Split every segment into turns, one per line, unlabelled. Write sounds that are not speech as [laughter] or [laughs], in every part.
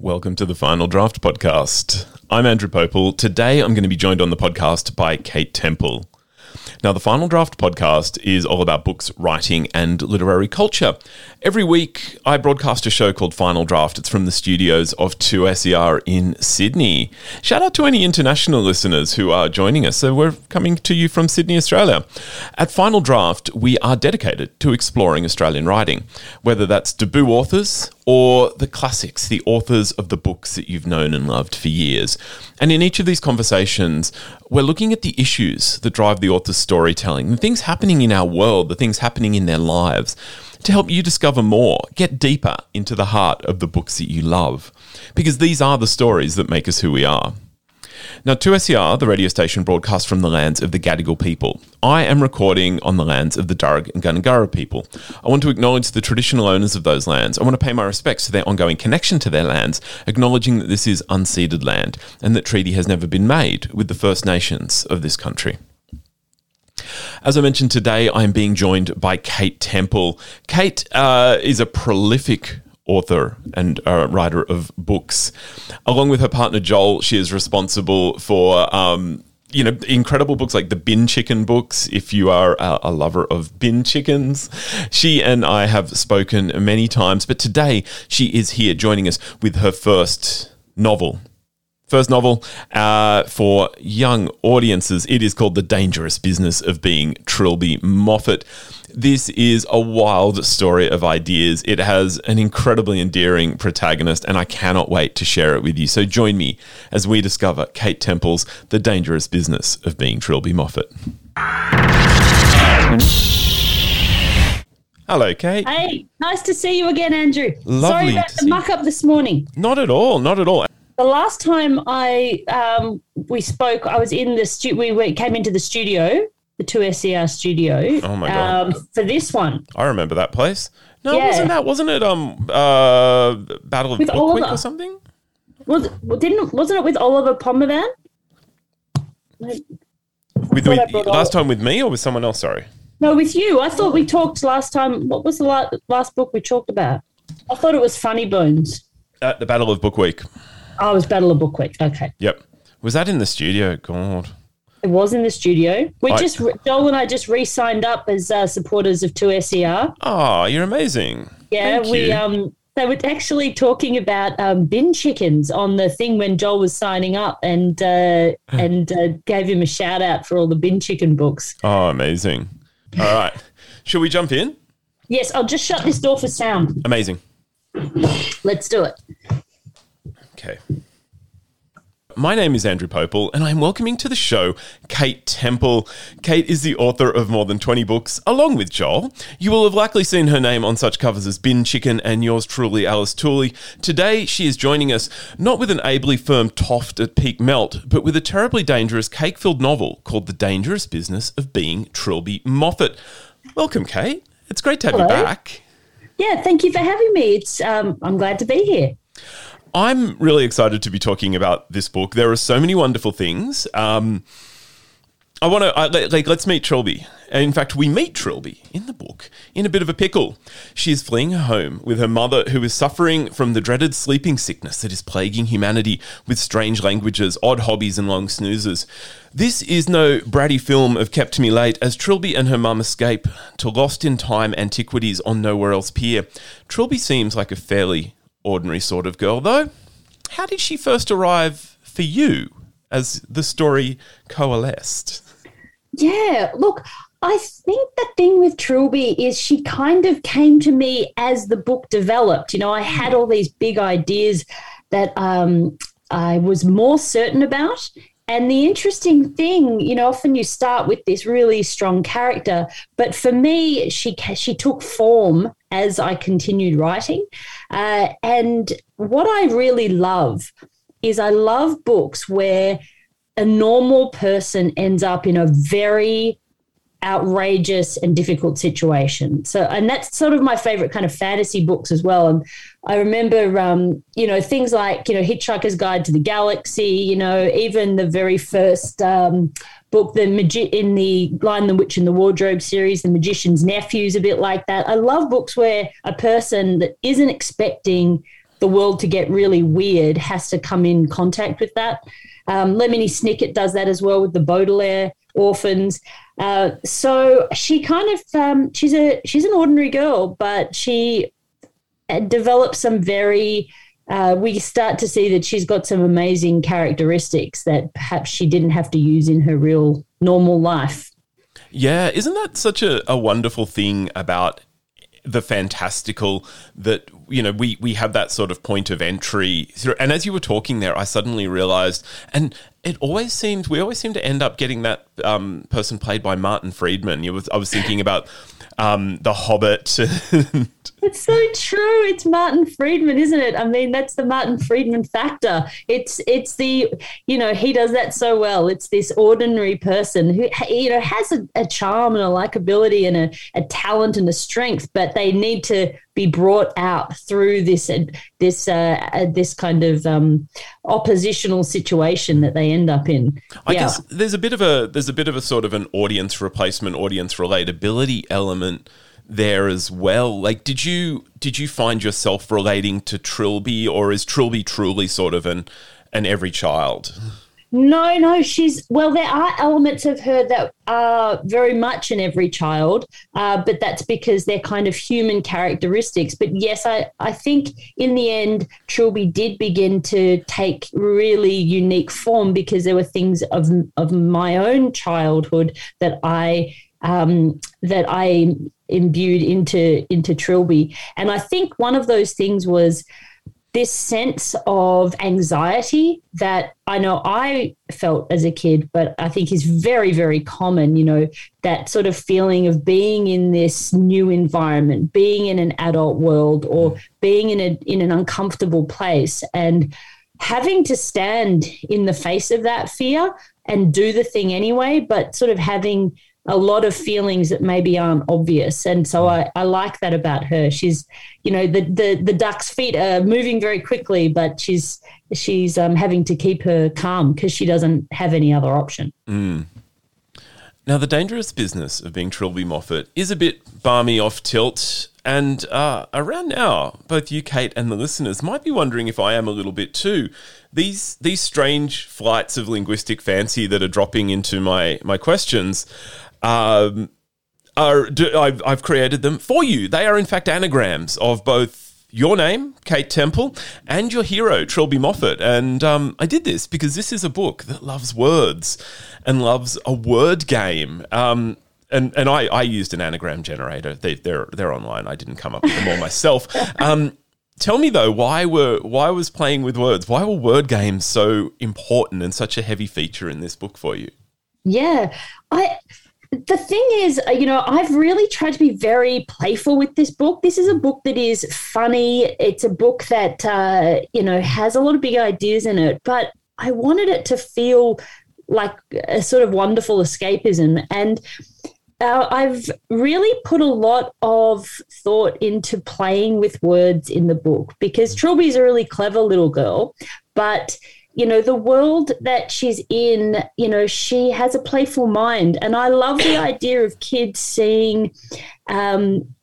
Welcome to the Final Draft Podcast. I'm Andrew Pople. Today I'm going to be joined on the podcast by Kate Temple. Now, the Final Draft podcast is all about books, writing, and literary culture. Every week, I broadcast a show called Final Draft. It's from the studios of 2SER in Sydney. Shout out to any international listeners who are joining us. So, we're coming to you from Sydney, Australia. At Final Draft, we are dedicated to exploring Australian writing, whether that's debut authors or the classics, the authors of the books that you've known and loved for years. And in each of these conversations, we're looking at the issues that drive the author's storytelling, the things happening in our world, the things happening in their lives, to help you discover more, get deeper into the heart of the books that you love. Because these are the stories that make us who we are. Now, 2SER, the radio station, broadcasts from the lands of the Gadigal people. I am recording on the lands of the Darug and Gundungurra people. I want to acknowledge the traditional owners of those lands. I want to pay my respects to their ongoing connection to their lands, acknowledging that this is unceded land and that treaty has never been made with the First Nations of this country. As I mentioned today, I am being joined by Kate Temple. Kate uh, is a prolific author and uh, writer of books. Along with her partner Joel, she is responsible for. Um, you know, incredible books like the Bin Chicken books. If you are a, a, lover of bin chickens, she and I have spoken many times. But today she is here joining us with her first novel. First novel uh, for young audiences. It is called The Dangerous Business of Being Trilby Moffat. This is a wild story of ideas. It has an incredibly endearing protagonist, and I cannot wait to share it with you. So join me as we discover Kate Temple's The Dangerous Business of Being Trilby Moffat. Hello, Kate.
Hey, nice to see you again, Andrew.
Lovely
Sorry about
to
the muck up this morning.
Not at all. Not at all.
The last time I um, we spoke, I was in the stu- we went, came into the studio, the two SER studio.
Oh my God.
Um, for this one,
I remember that place. No,
Yeah.
wasn't that? Wasn't it? Um, uh, Battle of
With Oliver.
or something?
was didn't wasn't it with Oliver Phommavanh?
With, with last time with me or with someone else? Sorry.
No, with you. I thought we talked last time. What was the la- last book we talked about? I thought it was Funny Bones.
At the Battle of Bookweek.
Oh, it was Battle of Book Week. Okay.
Yep. Was that in the studio? God.
It was in the studio. We
I-
just Joel and I just re-signed up as uh, supporters of 2SER.
Oh, you're amazing.
Yeah,
Thank
we
you.
um they were actually talking about um, bin chickens on the thing when Joel was signing up, and uh, [laughs] and uh, gave him a shout out for all the bin chicken books.
Oh, amazing. All right. Shall we jump in?
Yes, I'll just shut this door for sound.
Amazing.
Let's do it.
Okay. My name is Andrew Pople, and I'm welcoming to the show Kate Temple. Kate is the author of more than 20 books, along with Joel. You will have likely seen her name on such covers as Bin Chicken and yours truly, Alice Tooley. Today, she is joining us not with an ably firm toft at peak melt, but with a terribly dangerous cake filled novel called The Dangerous Business of Being Trilby Moffat. Welcome, Kate. It's great to have you back.
Yeah, thank you for having me. It's um, I'm glad to be here.
I'm really excited to be talking about this book. There are so many wonderful things. Um, I want to like, let's meet Trilby. In fact, we meet Trilby in the book in a bit of a pickle. She is fleeing her home with her mother, who is suffering from the dreaded sleeping sickness that is plaguing humanity with strange languages, odd hobbies, and long snoozes. This is no bratty film of Kept Me Late, as Trilby and her mum escape to lost in time antiquities on Nowhere Else Pier. Trilby seems like a fairly ordinary sort of girl, though. How did she first arrive for you as the story coalesced?
Yeah, look, I think the thing with Trilby is she kind of came to me as the book developed. You know, I had all these big ideas that um, I was more certain about. And the interesting thing, you know, often you start with this really strong character, but for me, she she took form as I continued writing. Uh, and what I really love is I love books where a normal person ends up in a very outrageous and difficult situation. So, and that's sort of my favorite kind of fantasy books as well. And I remember, um, you know, things like, you know, Hitchhiker's Guide to the Galaxy, you know, even the very first um, book, the magi- in the Lion, the Witch, and the Wardrobe series, The Magician's Nephew's a bit like that. I love books where a person that isn't expecting the world to get really weird has to come in contact with that. Um, Lemony Snicket does that as well with the Baudelaire orphans. Uh, so she kind of um, she's a she's an ordinary girl, but she uh, develops some very. Uh, we start to see that she's got some amazing characteristics that perhaps she didn't have to use in her real normal life.
Yeah, isn't that such a, a wonderful thing about the fantastical that you know we we have that sort of point of entry and as you were talking there i suddenly realized and it always seems we always seem to end up getting that um, person played by martin freeman was, i was thinking about um, the hobbit [laughs]
It's so true. It's Martin Freeman, isn't it? I mean, that's the Martin Freeman factor. It's it's the you know he does that so well. It's this ordinary person who you know has a, a charm and a likability and a, a talent and a strength, but they need to be brought out through this uh, this uh, uh, this kind of um, oppositional situation that they end up in.
I yeah. guess there's a bit of a there's a bit of a sort of an audience replacement, audience relatability element there as well. Like, did you did you find yourself relating to Trilby, or is Trilby truly sort of an an every child?
No, no, she's well. There are elements of her that are very much in every child, uh, but that's because they're kind of human characteristics. But yes, I, I think in the end, Trilby did begin to take really unique form because there were things of of my own childhood that I um, that I imbued into into Trilby. And I think one of those things was this sense of anxiety that I know I felt as a kid, but I think is very, very common, you know, that sort of feeling of being in this new environment, being in an adult world or mm. being in a in an uncomfortable place and having to stand in the face of that fear and do the thing anyway, but sort of having a lot of feelings that maybe aren't obvious. And so I, I like that about her. She's, you know, the, the, the duck's feet are moving very quickly, but she's, she's um, having to keep her calm because she doesn't have any other option.
Mm. Now, the dangerous business of being Trilby Moffat is a bit barmy off tilt. And uh, around now, both you, Kate, and the listeners might be wondering if I am a little bit too. These these strange flights of linguistic fancy that are dropping into my my questions um, are I've, I've created them for you. They are in fact anagrams of both your name, Kate Temple, and your hero, Trilby Moffat. And um, I did this because this is a book that loves words and loves a word game. Um, and and I, I used an anagram generator. They, they're they're online. I didn't come up with them all myself. Um, tell me though, why were why was playing with words? Why were word games so important and such a heavy feature in this book for you?
Yeah, I the thing is, uh, you know, I've really tried to be very playful with this book. This is a book that is funny. It's a book that, uh, you know, has a lot of big ideas in it, but I wanted it to feel like a sort of wonderful escapism. And uh, I've really put a lot of thought into playing with words in the book because Trilby's a really clever little girl, but you know, the world that she's in, you know, she has a playful mind. And I love the [coughs] idea of kids seeing um,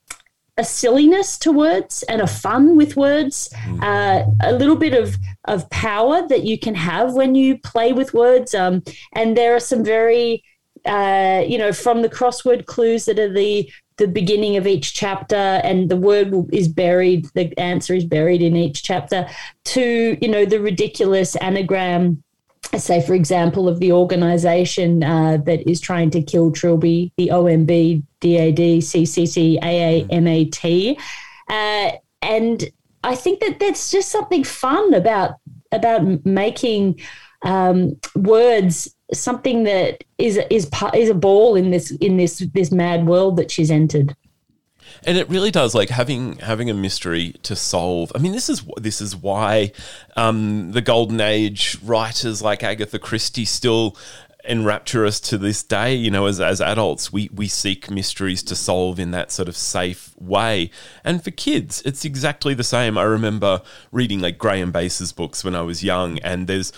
a silliness to words and a fun with words, mm. uh, a little bit of, of power that you can have when you play with words. Um, and there are some very, uh, you know, from the crossword clues that are the the beginning of each chapter and the word is buried the answer is buried in each chapter to you know the ridiculous anagram say for example of the organization uh, that is trying to kill trilby the omb dad ccc aamat uh, and i think that that's just something fun about about making um, words something that is is is a ball in this in this this mad world that she's entered.
And it really does like having having a mystery to solve. I mean, this is this is why um, the golden age writers like Agatha Christie still enrapture us to this day. You know, as as adults, we we seek mysteries to solve in that sort of safe way. And for kids, it's exactly the same. I remember reading like Graeme Base's books when I was young, and there's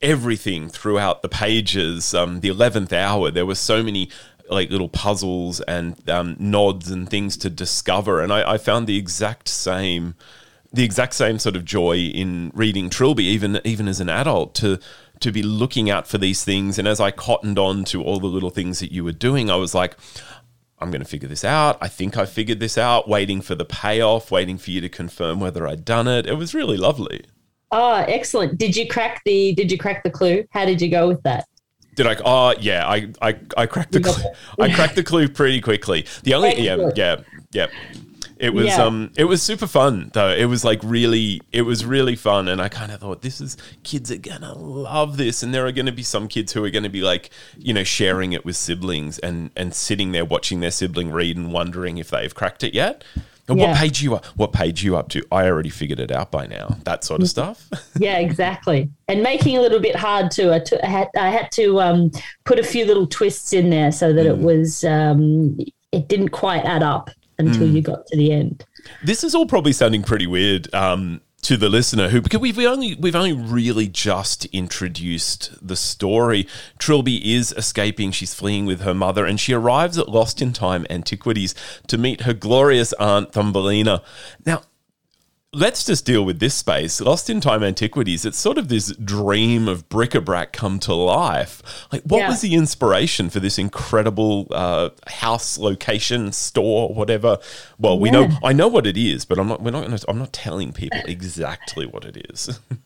everything throughout the pages. Um, the eleventh hour, there were so many like little puzzles and um, nods and things to discover, and I, I found the exact same the exact same sort of joy in reading Trilby, even even as an adult, to to be looking out for these things. And as I cottoned on to all the little things that you were doing, I was like, I'm going to figure this out. I think I figured this out, waiting for the payoff, waiting for you to confirm whether I'd done it. It was really lovely.
Oh, excellent. Did you crack the did you crack the clue? How did you go with that?
Did I? Oh, yeah. I I, I cracked the clue. I cracked the clue pretty quickly. The only excellent. yeah yeah yeah. It was yeah. um it was super fun though. It was like really it was really fun and I kind of thought this is kids are going to love this and there are going to be some kids who are going to be like, you know, sharing it with siblings and and sitting there watching their sibling read and wondering if they've cracked it yet. Yeah. What page you what page you up to? I already figured it out by now. That sort of stuff. [laughs]
yeah, exactly. And making it a little bit hard too. I, t- I had I had to um, put a few little twists in there so that mm. it was um, it didn't quite add up until mm. you got to the end.
This is all probably sounding pretty weird. Um, to the listener who because we've only we've only really just introduced the story. Trilby is escaping, she's fleeing with her mother, and she arrives at Lost in Time Antiquities to meet her glorious aunt Thumbelina. Now, let's just deal with this space. Lost in Time Antiquities, it's sort of this dream of bric-a-brac come to life. Like, what yeah. was the inspiration for this incredible uh, house, location, store, whatever? Well, we know, I know what it is, but I'm not, we're not gonna, I'm not telling people exactly what it is. [laughs]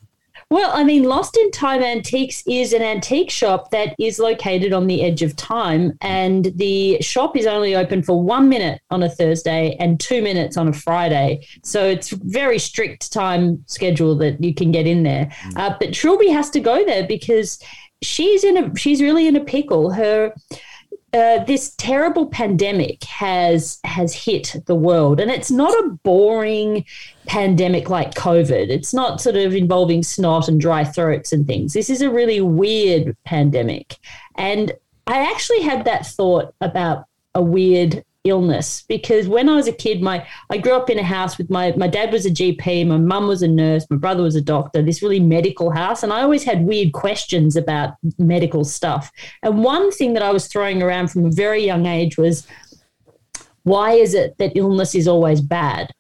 Well, I mean, Lost in Time Antiques is an antique shop that is located on the edge of time, and the shop is only open for one minute on a Thursday and two minutes on a Friday. So it's very strict time schedule that you can get in there. Mm. Uh, but Trilby has to go there because she's in a she's really in a pickle. Her uh, this terrible pandemic has has hit the world, and it's not a boring pandemic like COVID. It's not sort of involving snot and dry throats and things. This is a really weird pandemic, and I actually had that thought about a weird illness because when I was a kid, my I grew up in a house with my my dad was a GP, my mum was a nurse, my brother was a doctor. This really medical house, and I always had weird questions about medical stuff. And one thing that I was throwing around from a very young age was, why is it that illness is always bad?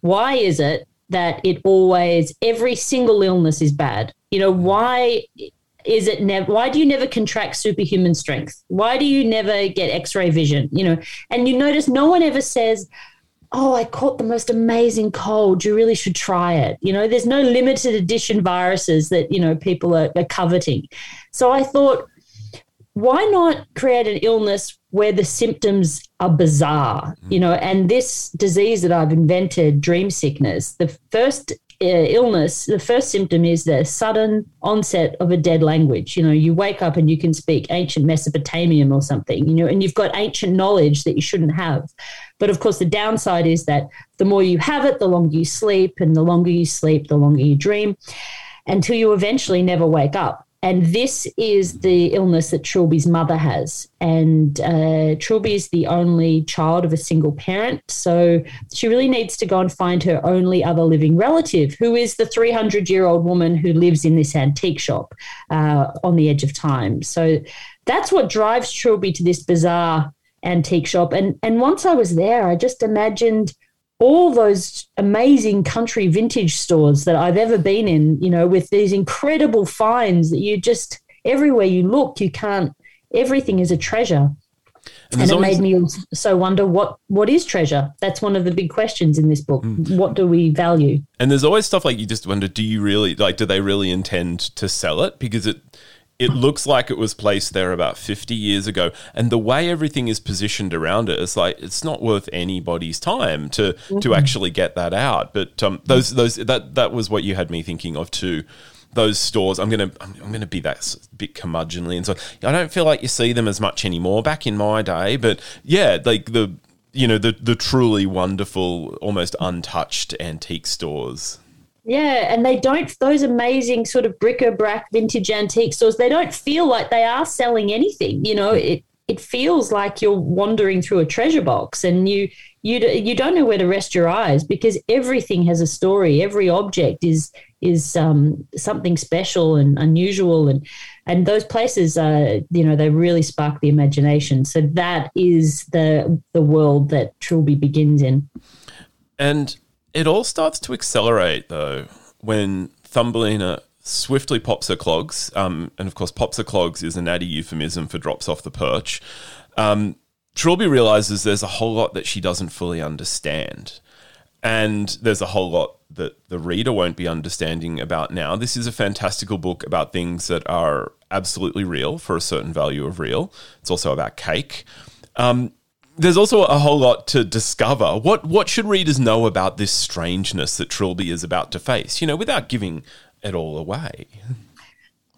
Why is it that it always every single illness is bad? You know why is it never why do you never contract superhuman strength? Why do you never get x-ray vision you know? And you notice no one ever says oh i caught the most amazing cold. You really should try it. You know there's no limited edition viruses that you know people are, are coveting. So i thought why not create an illness where the symptoms are bizarre you mm. know? And this disease that i've invented dream sickness the first Uh, illness, the first symptom is the sudden onset of a dead language. You know, you wake up and you can speak ancient Mesopotamian or something, you know, and you've got ancient knowledge that you shouldn't have. But of course, the downside is that the more you have it, the longer you sleep, and the longer you sleep, the longer you dream until you eventually never wake up. And this is the illness that Trilby's mother has. And uh, Trilby is the only child of a single parent. So she really needs to go and find her only other living relative, who is the 300 year old woman who lives in this antique shop uh, on the edge of time. So that's what drives Trilby to this bizarre antique shop. And, and once I was there, I just imagined all those amazing country vintage stores that I've ever been in, you know, with these incredible finds that you just everywhere you look, you can't. Everything is a treasure, and, and it always, made me so wonder what what is treasure. That's one of the big questions in this book. Mm. What do we value?
And there's always stuff like you just wonder: Do you really like? Do they really intend to sell it? Because it it looks like it was placed there about 50 years ago. And the way everything is positioned around it it is like it's not worth anybody's time to mm-hmm. to actually get that out. But um, those those that that was what you had me thinking of too. Those stores i'm gonna i'm, I'm gonna be that bit curmudgeonly and so i don't feel like you see them as much anymore back in my day but yeah like the you know the the truly wonderful almost untouched antique stores
yeah, and they don't, those amazing sort of bric a brac vintage antique stores, they don't feel like they are selling anything. You know, it, it feels like you're wandering through a treasure box and you, you, you don't know where to rest your eyes because everything has a story. Every object is, is um, something special and unusual. And, and those places, uh, you know, they really spark the imagination. So that is the, the world that Trilby begins in.
And it all starts to accelerate though when Thumbelina swiftly pops her clogs, um, and of course, pops her clogs is a natty euphemism for drops off the perch. Um, Trilby realizes there's a whole lot that she doesn't fully understand. And there's a whole lot that the reader won't be understanding about now. This is a fantastical book about things that are absolutely real for a certain value of real. It's also about cake. Um, there's also a whole lot to discover. What what should readers know about this strangeness that Trilby is about to face? You know, without giving it all away.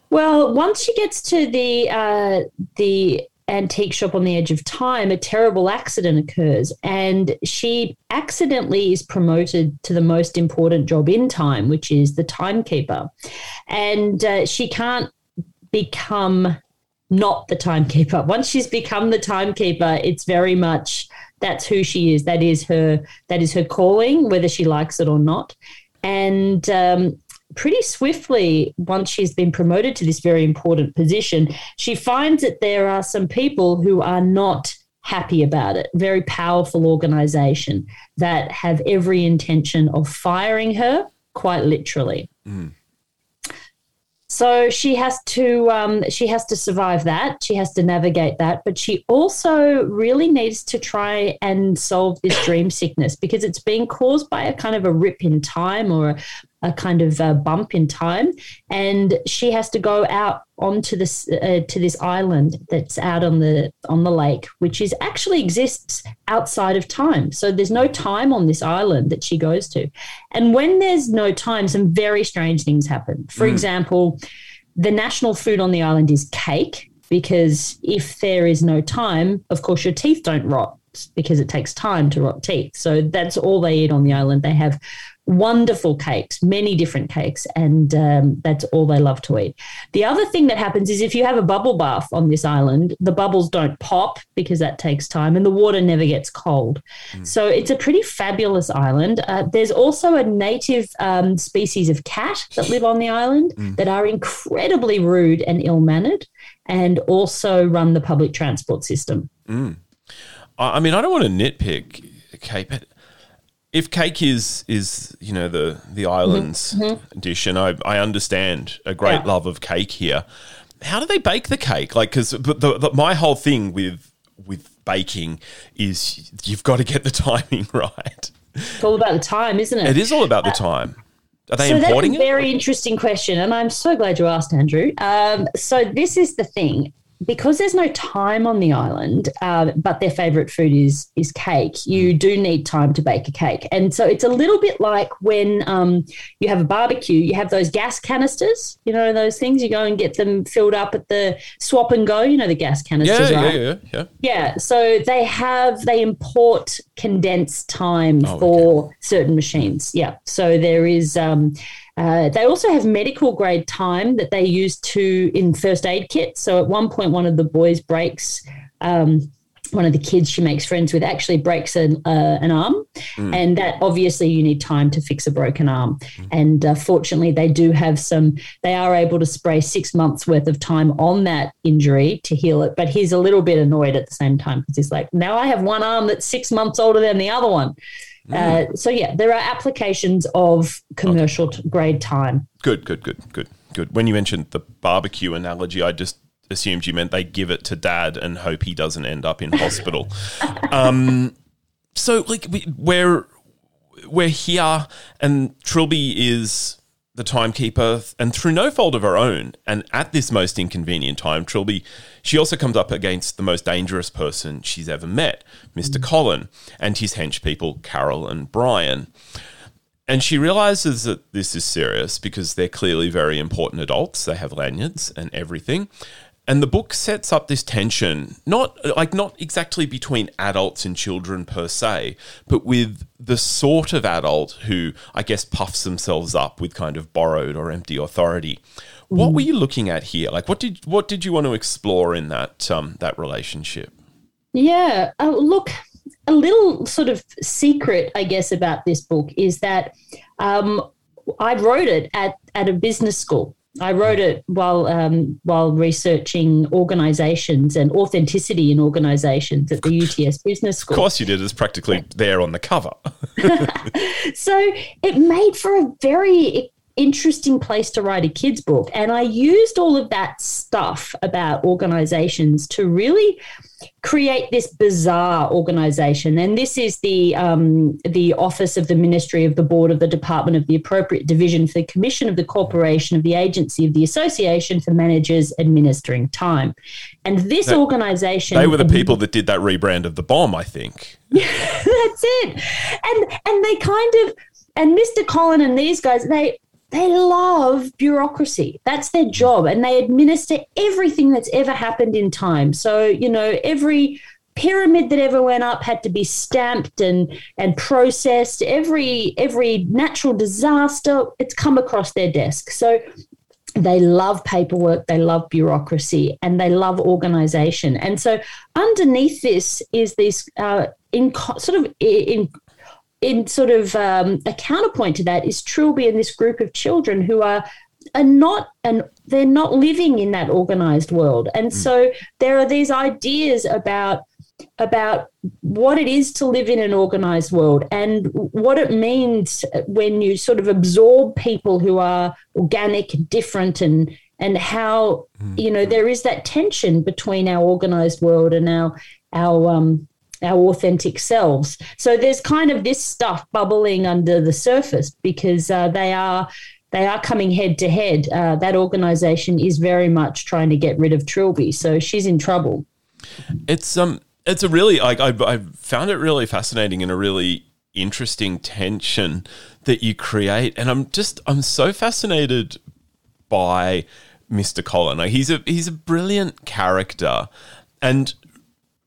Well, once she gets to the uh, the antique shop on the edge of time, a terrible accident occurs, and she accidentally is promoted to the most important job in time, which is the timekeeper. And uh, she can't become not the timekeeper. Once she's become the timekeeper, it's very much that's who she is. That is her. That is her calling, whether she likes it or not. And um, pretty swiftly, once she's been promoted to this very important position, she finds that there are some people who are not happy about it. Very powerful organization that have every intention of firing her, quite literally. Mm. So she has to um, she has to survive that. She has to navigate that, but she also really needs to try and solve this dream sickness because it's being caused by a kind of a rip in time or a kind of a bump in time, and she has to go out onto this uh, to this island that's out on the on the lake, which is actually exists outside of time. So there's no time on this island that she goes to, and when there's no time, some very strange things happen. For mm. example, the national food on the island is cake because if there is no time, of course your teeth don't rot because it takes time to rot teeth. So that's all they eat on the island. They have wonderful cakes, many different cakes, and um, that's all they love to eat. The other thing that happens is if you have a bubble bath on this island, the bubbles don't pop because that takes time, and the water never gets cold. Mm. So it's a pretty fabulous island. Uh, there's also a native um, species of cat that live on the island mm. that are incredibly rude and ill mannered, and also run the public transport system.
Mm. I mean, I don't want to nitpick, okay, but if cake is is you know the the islands mm-hmm. mm-hmm. dish, and I I understand a great yeah. love of cake here. How do they bake the cake? Like, because the, the, my whole thing with with baking is you've got to get the [laughs] timing right.
It's all about the time, isn't it?
It is all about the uh, time. Are they so importing
that's a very interesting question, and I'm so glad you asked, Andrew. Um, so this is the thing because there's no time on the island, uh, but their favorite food is is cake. You mm. do need time to bake a cake, and so it's a little bit like when um, you have a barbecue. You have those gas canisters, you know those things. You go and get them filled up at the swap and go. You know the gas canisters,
yeah,
right?
Yeah, yeah, yeah.
Yeah. So they have they import condensed time oh, for okay. certain machines. Yeah. So there is. Um, uh, they also have medical grade time that they use to in first aid kits. So at one point, one of the boys breaks. Um, one of the kids she makes friends with actually breaks an, uh, an arm, mm. and that obviously you need time to fix a broken arm. Mm. And uh, fortunately, they do have some. They are able to spray six months worth of time on that injury to heal it. But he's a little bit annoyed at the same time because he's like, now I have one arm that's six months older than the other one. Mm. Uh, so yeah, there are applications of commercial okay. grade time.
Good, good, good, good, good. When you mentioned the barbecue analogy, I just assumed you meant they give it to dad and hope he doesn't end up in hospital. [laughs] um, so like we, we're we're here, and Trilby is the timekeeper, and through no fault of her own, and at this most inconvenient time, Trilby, she also comes up against the most dangerous person she's ever met, Mr. Mm. Colin, and his hench people, Carol and Brian. And she realizes that this is serious because they're clearly very important adults. They have lanyards and everything. And the book sets up this tension, not like not exactly between adults and children per se, but with the sort of adult who I guess puffs themselves up with kind of borrowed or empty authority. What were you looking at here? Like, what did what did you want to explore in that um, that relationship?
Yeah, uh, look, a little sort of secret, I guess, about this book is that um, I wrote it at at a business school. I wrote it while um, while researching organisations and authenticity in organisations at the UTS Business School.
Of course, you did. It's practically there on the cover. [laughs] [laughs]
so it made for a very interesting place to write a kids book and i used all of that stuff about organizations to really create this bizarre organization. And this is the um, the office of the ministry of the board of the department of the appropriate division for the commission of the corporation of the agency of the association for managers administering time. And this
That-
organization
they were the people that did that rebrand of the bomb, I think. [laughs]
that's it. And and they kind of and mr collin and these guys they they love bureaucracy. That's their job and they administer everything that's ever happened in time. So you know every pyramid that ever went up had to be stamped and and processed. Every every natural disaster it's come across their desk. So they love paperwork, they love bureaucracy, and they love organization. And so, underneath this is this uh, in sort of in in sort of um, a counterpoint to that is Trilby and this group of children who are are not and they're not living in that organized world, and so there are these ideas about about what it is to live in an organized world and what it means when you sort of absorb people who are organic, different, and and how you know there is that tension between our organized world and our our um, our authentic selves. So there's kind of this stuff bubbling under the surface because uh, they are they are coming head to head. Uh, that organization is very much trying to get rid of Trilby, so she's in trouble.
It's um, it's a really like I I found it really fascinating and a really interesting tension that you create, and I'm just I'm so fascinated by Mr. Collin. Like, he's a he's a brilliant character, and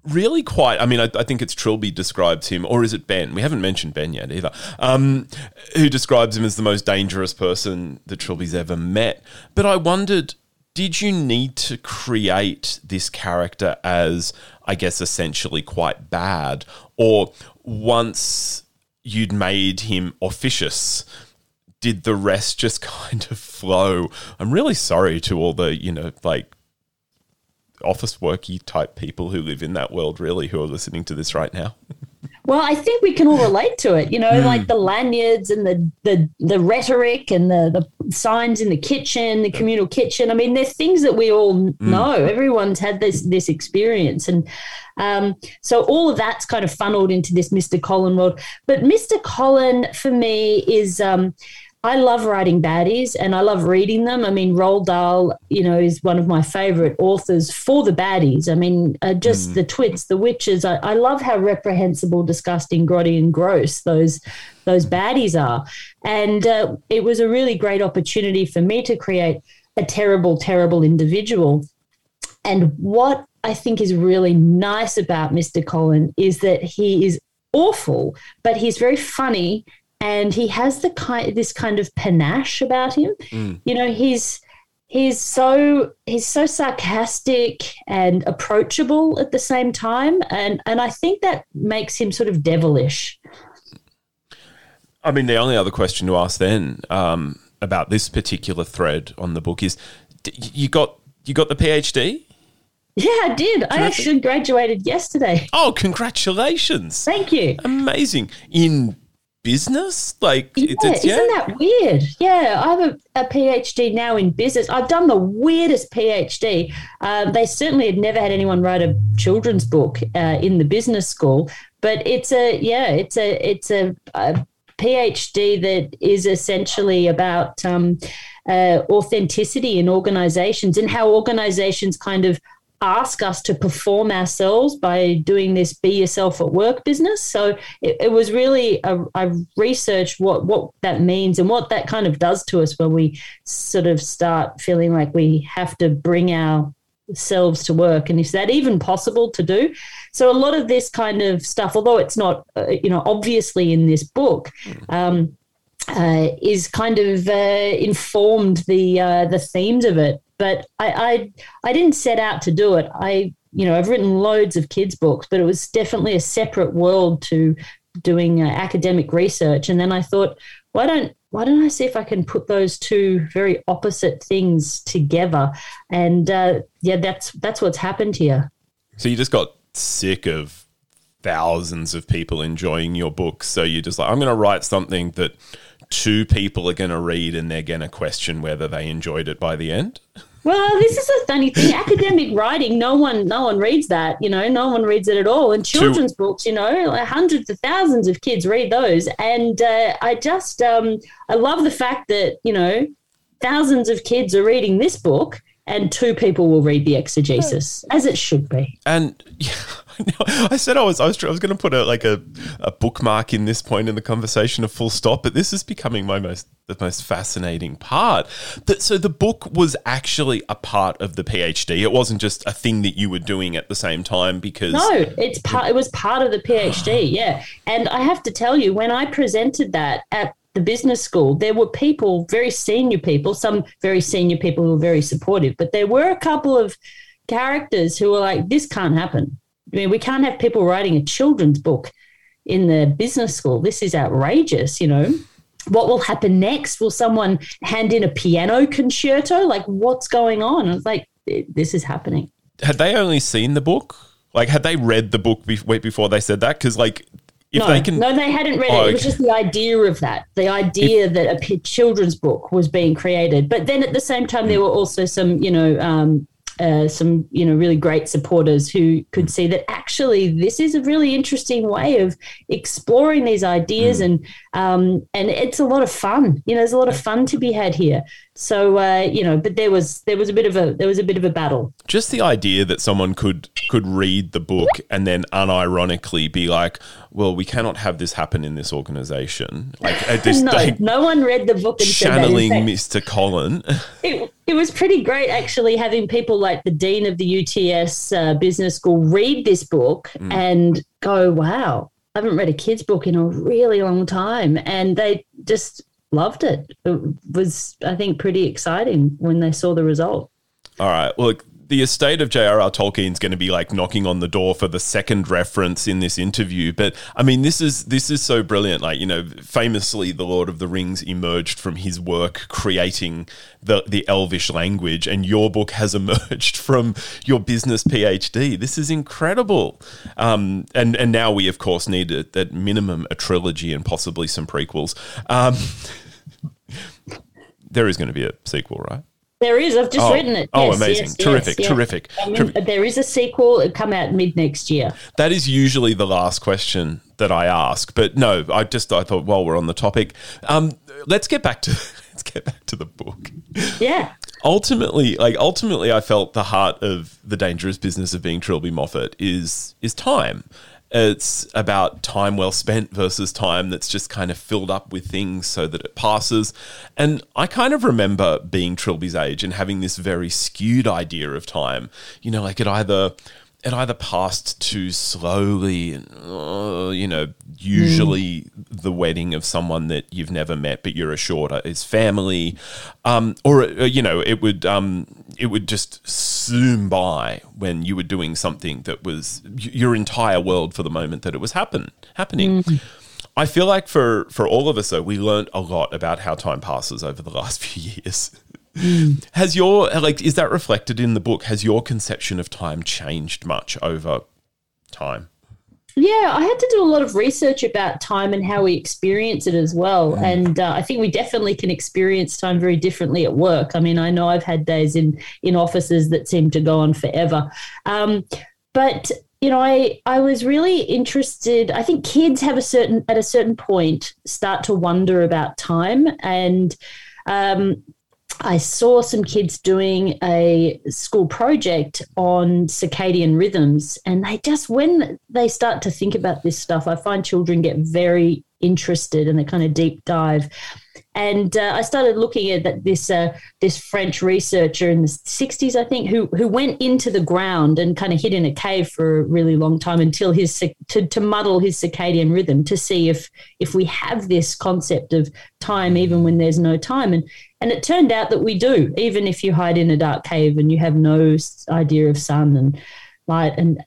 really quite. I mean, I, I think it's Trilby describes him, or is it Ben? We haven't mentioned Ben yet either. Um, who describes him as the most dangerous person that Trilby's ever met? But I wondered, did you need to create this character as, I guess, essentially quite bad, or once you'd made him officious? Did the rest just [laughs] kind of flow? I'm really sorry to all the, you know, like office worky type people who live in that world really who are listening to this right now. [laughs]
Well, I think we can all relate to it, you know, like the lanyards and the the the rhetoric and the the signs in the kitchen, the communal kitchen. I mean, they're things that we all know. Everyone's had this this experience, and um, so all of that's kind of funneled into this Mr. Colin world. But Mr. Colin for me, is um, I love writing baddies and I love reading them. I mean, Roald Dahl, you know, is one of my favorite authors for the baddies. I mean, uh, just the twits, the witches. I, I love how reprehensible, disgusting, grotty, and gross those those baddies are. And uh, it was a really great opportunity for me to create a terrible, terrible individual. And what I think is really nice about Mr. Colin is that he is awful, but he's very funny and he has the kind this kind of panache about him. You know, he's he's so he's so sarcastic and approachable at the same time, and and I think that makes him sort of devilish.
I mean, the only other question to ask then um, about this particular thread on the book is d- you got you got the PhD?
Yeah, I did. I actually graduated yesterday.
Oh, congratulations.
Thank you.
Amazing. In business? Like
Yeah,
it's, it's-
isn't that weird? Yeah, I have a, a PhD now in business. I've done the weirdest PhD. Um, they certainly had never had anyone write a children's book uh, in the business school, but it's a yeah, it's a it's a, a PhD that is essentially about um, uh, authenticity in organizations and how organizations kind of ask us to perform ourselves by doing this be yourself at work business. So it, it was really, a, I researched what, what that means and what that kind of does to us when we sort of start feeling like we have to bring ourselves to work. And is that even possible to do? So a lot of this kind of stuff, although it's not, uh, you know, obviously in this book, um, uh, is kind of uh, informed the uh, the themes of it. But I, I I didn't set out to do it. I you know I've written loads of kids books, but it was definitely a separate world to doing uh, academic research. And then I thought, why don't why don't I see if I can put those two very opposite things together? And uh, yeah, that's that's what's happened here.
So you just got sick of thousands of people enjoying your book. So you're just like, I'm going to write something that two people are going to read and they're going to question whether they enjoyed it by the end. [laughs]
Well, this is a funny thing. Academic writing, no one, no one reads that. You know, no one reads it at all. And children's two. books, you know, like hundreds of thousands of kids read those. And uh, I just, um, I love the fact that you know, thousands of kids are reading this book, and two people will read the exegesis, as it should be.
And yeah, [laughs] I said I was I was, I was going to put a like a, a bookmark in this point in the conversation, a full stop, but this is becoming my most the most fascinating part. That so the book was actually a part of the PhD. It wasn't just a thing that you were doing at the same time because
no, it's part. It was part of the PhD. [sighs] yeah, and I have to tell you, when I presented that at the business school, there were people, very senior people, some very senior people who were very supportive, but there were a couple of characters who were like, "This can't happen." I mean, we can't have people writing a children's book in the business school. This is outrageous, you know. What will happen next? Will someone hand in a piano concerto? Like, what's going on? It's like, this is happening.
Had they only seen the book? Like, had they read the book before they said that? Because, like, if
no,
they can,
no, they hadn't read oh, it. It was just the idea of that, the idea if, that a children's book was being created. But then at the same time, there were also some, you know, um, uh, some you know really great supporters who could see that actually this is a really interesting way of exploring these ideas mm. and um, and it's a lot of fun. You know there's a lot of fun to be had here. So uh, you know but there was there was a bit of a there was a bit of a battle.
Just the idea that someone could could read the book and then unironically be like well we cannot have this happen in this organization like at this [laughs]
no, like, no one read the book and
channeling mr colin [laughs]
it, it was pretty great actually having people like the dean of the UTS uh, business school read this book mm. and go, "Wow, I haven't read a kids book in a really long time," and they just loved it. It was, I think, pretty exciting when they saw the result.
All right. Well, the estate of J.R.R. Tolkien's going to be like knocking on the door for the second reference in this interview. But I mean, this is this is so brilliant. Like you know, famously, the Lord of the Rings emerged from his work creating the the Elvish language, and your book has [laughs] emerged from your business PhD. This is incredible. Um, and and now we of course need a, at minimum a trilogy and possibly some prequels. Um, [laughs] there is going to be a sequel, right?
There is. I've just oh, written it.
Oh, yes, amazing! Yes, terrific, yes, terrific. I mean, terrific.
There is a sequel. It come out mid next year.
That is usually the last question that I ask, but no, I just I thought while we're on the topic, um, let's get back to [laughs] let's get back to the book.
Yeah.
ultimately, like ultimately, I felt the heart of the dangerous business of being Trilby Moffat is is time. It's about time well spent versus time that's just kind of filled up with things so that it passes. And I kind of remember being Trilby's age and having this very skewed idea of time. You know, like it either it either passed too slowly uh, you know usually mm. the wedding of someone that you've never met but you're assured is family um, or uh, you know it would um, it would just zoom by when you were doing something that was your entire world for the moment that it was happen happening mm. I feel like for for all of us though we learned a lot about how time passes over the last [laughs] few years has your like is that reflected in the book? Has your conception of time changed much over time?
Yeah, I had to do a lot of research about time and how we experience it as well. Mm. And uh, I think we definitely can experience time very differently at work. I mean, I know I've had days in in offices that seem to go on forever. Um, but you know, I I was really interested. I think kids have a certain at a certain point start to wonder about time and um, I saw some kids doing a school project on circadian rhythms, and they just, when they start to think about this stuff, I find children get very interested and they kind of deep dive. And uh, I started looking at this uh, this French researcher in the '60s, I think, who who went into the ground and kind of hid in a cave for a really long time until his to, to muddle his circadian rhythm to see if if we have this concept of time even when there's no time. And and it turned out that we do, even if you hide in a dark cave and you have no idea of sun and light and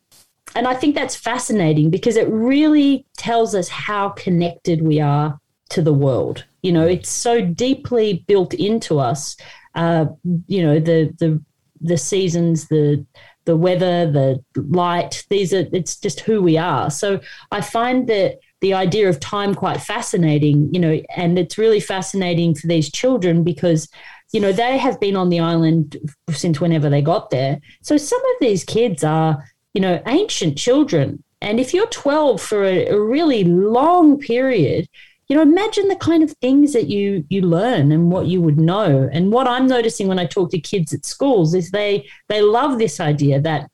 and I think that's fascinating because it really tells us how connected we are to the world. You know, it's so deeply built into us. Uh, you know, the the the seasons, the the weather, the light. These are it's just who we are. So I find that the idea of time quite fascinating. You know, and it's really fascinating for these children because you know they have been on the island since whenever they got there. So some of these kids are you know ancient children. And if you're 12 for a, a really long period, you know imagine the kind of things that you you learn and what you would know and what i'm noticing when i talk to kids at schools is they they love this idea that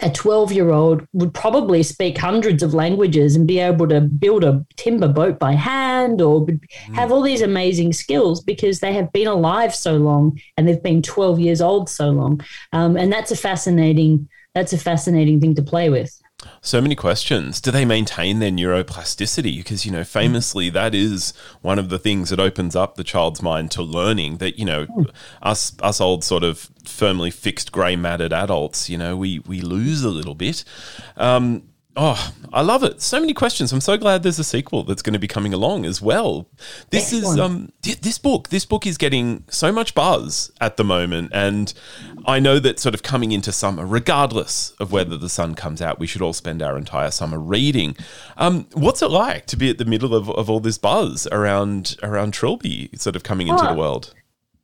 a 12 year old would probably speak hundreds of languages and be able to build a timber boat by hand or have all these amazing skills because they have been alive so long and they've been 12 years old so long. Um, and that's a fascinating that's a fascinating thing to play with
so many questions. Do they maintain their neuroplasticity? Because, you know, famously, that is one of the things that opens up the child's mind to learning that, you know, us, us old sort of firmly fixed grey matted adults, you know, we, we lose a little bit. Um, Oh, I love it. So many questions. I'm so glad there's a sequel that's going to be coming along as well. This Excellent. is um this book. This book is getting so much buzz at the moment and I know that sort of coming into summer regardless of whether the sun comes out, we should all spend our entire summer reading. Um what's it like to be at the middle of, of all this buzz around around Trilby sort of coming into oh, the world?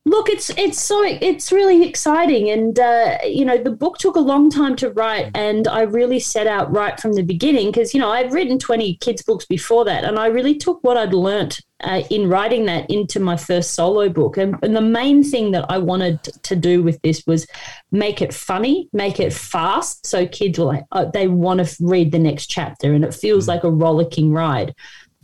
Look, it's it's so it's really exciting, and uh, you know the book took a long time to write, and I really set out right from the beginning because you know I'd written twenty kids books before that, and I really took what I'd learnt uh, in writing that into my first solo book, and, and the main thing that I wanted to do with this was make it funny, make it fast, so kids like uh, they want to read the next chapter, and it feels mm. like a rollicking ride,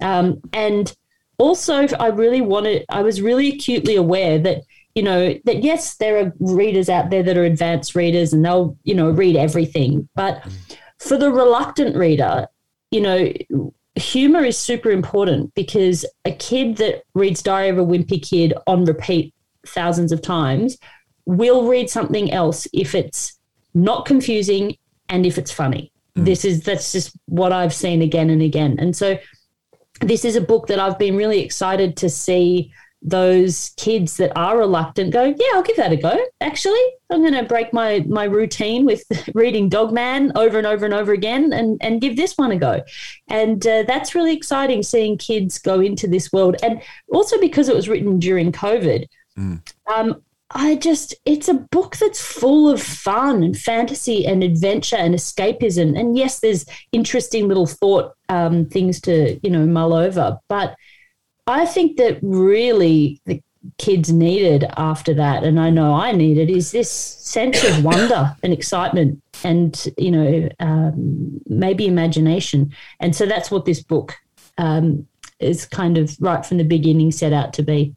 um, and also i really wanted i was really acutely aware that you know that yes there are readers out there that are advanced readers and they'll you know read everything. But for the reluctant reader you know humor is super important because a kid that reads diary of a wimpy kid on repeat thousands of times will read something else if it's not confusing and if it's funny. Mm. this is that's just what i've seen again and again. And so this is a book that I've been really excited to see those kids that are reluctant go, yeah, I'll give that a go. Actually, I'm going to break my my routine with [laughs] reading Dog Man over and over and over again, and and give this one a go. And uh, that's really exciting seeing kids go into this world, and also because it was written during COVID. Mm. Um, I just, it's a book that's full of fun and fantasy and adventure and escapism. And yes, there's interesting little thought um, things to, you know, mull over. But I think that really the kids needed after that, and I know I needed, is this sense of wonder [coughs] and excitement and, you know, um, maybe imagination. And so that's what this book um, is kind of right from the beginning set out to be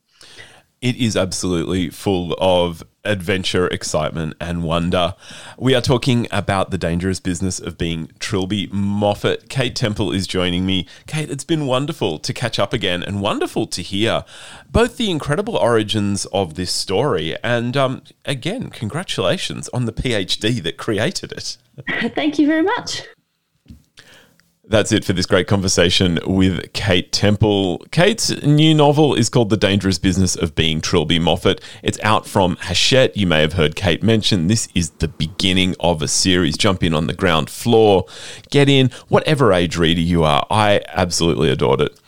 it is absolutely full of adventure, excitement, and wonder. We are talking about the dangerous business of being Trilby Moffat. Kate Temple is joining me. Kate, it's been wonderful to catch up again and wonderful to hear both the incredible origins of this story and, um, again, congratulations on the PhD that created it. [laughs]
Thank you very much.
That's it for this great conversation with Kate Temple. Kate's new novel is called The Dangerous Business of Being Trilby Moffat. It's out from Hachette. You may have heard Kate mention this is the beginning of a series. Jump in on the ground floor, get in, whatever age reader you are. I absolutely adored it.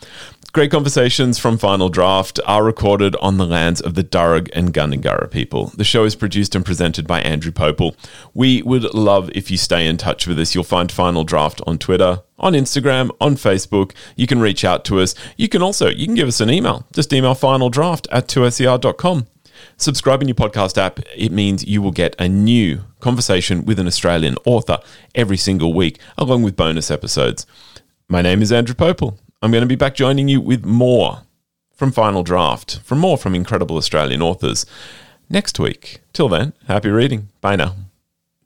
Great conversations from Final Draft are recorded on the lands of the Darug and Gundungurra people. The show is produced and presented by Andrew Pople. We would love if you stay in touch with us. You'll find Final Draft on Twitter, on Instagram, on Facebook. You can reach out to us. You can also you can give us an email. Just email finaldraft at 2ser.com. Subscribe in your podcast app. It means you will get a new conversation with an Australian author every single week, along with bonus episodes. My name is Andrew Pople. I'm going to be back joining you with more from Final Draft, from more from incredible Australian authors next week. Till then, happy reading. Bye now.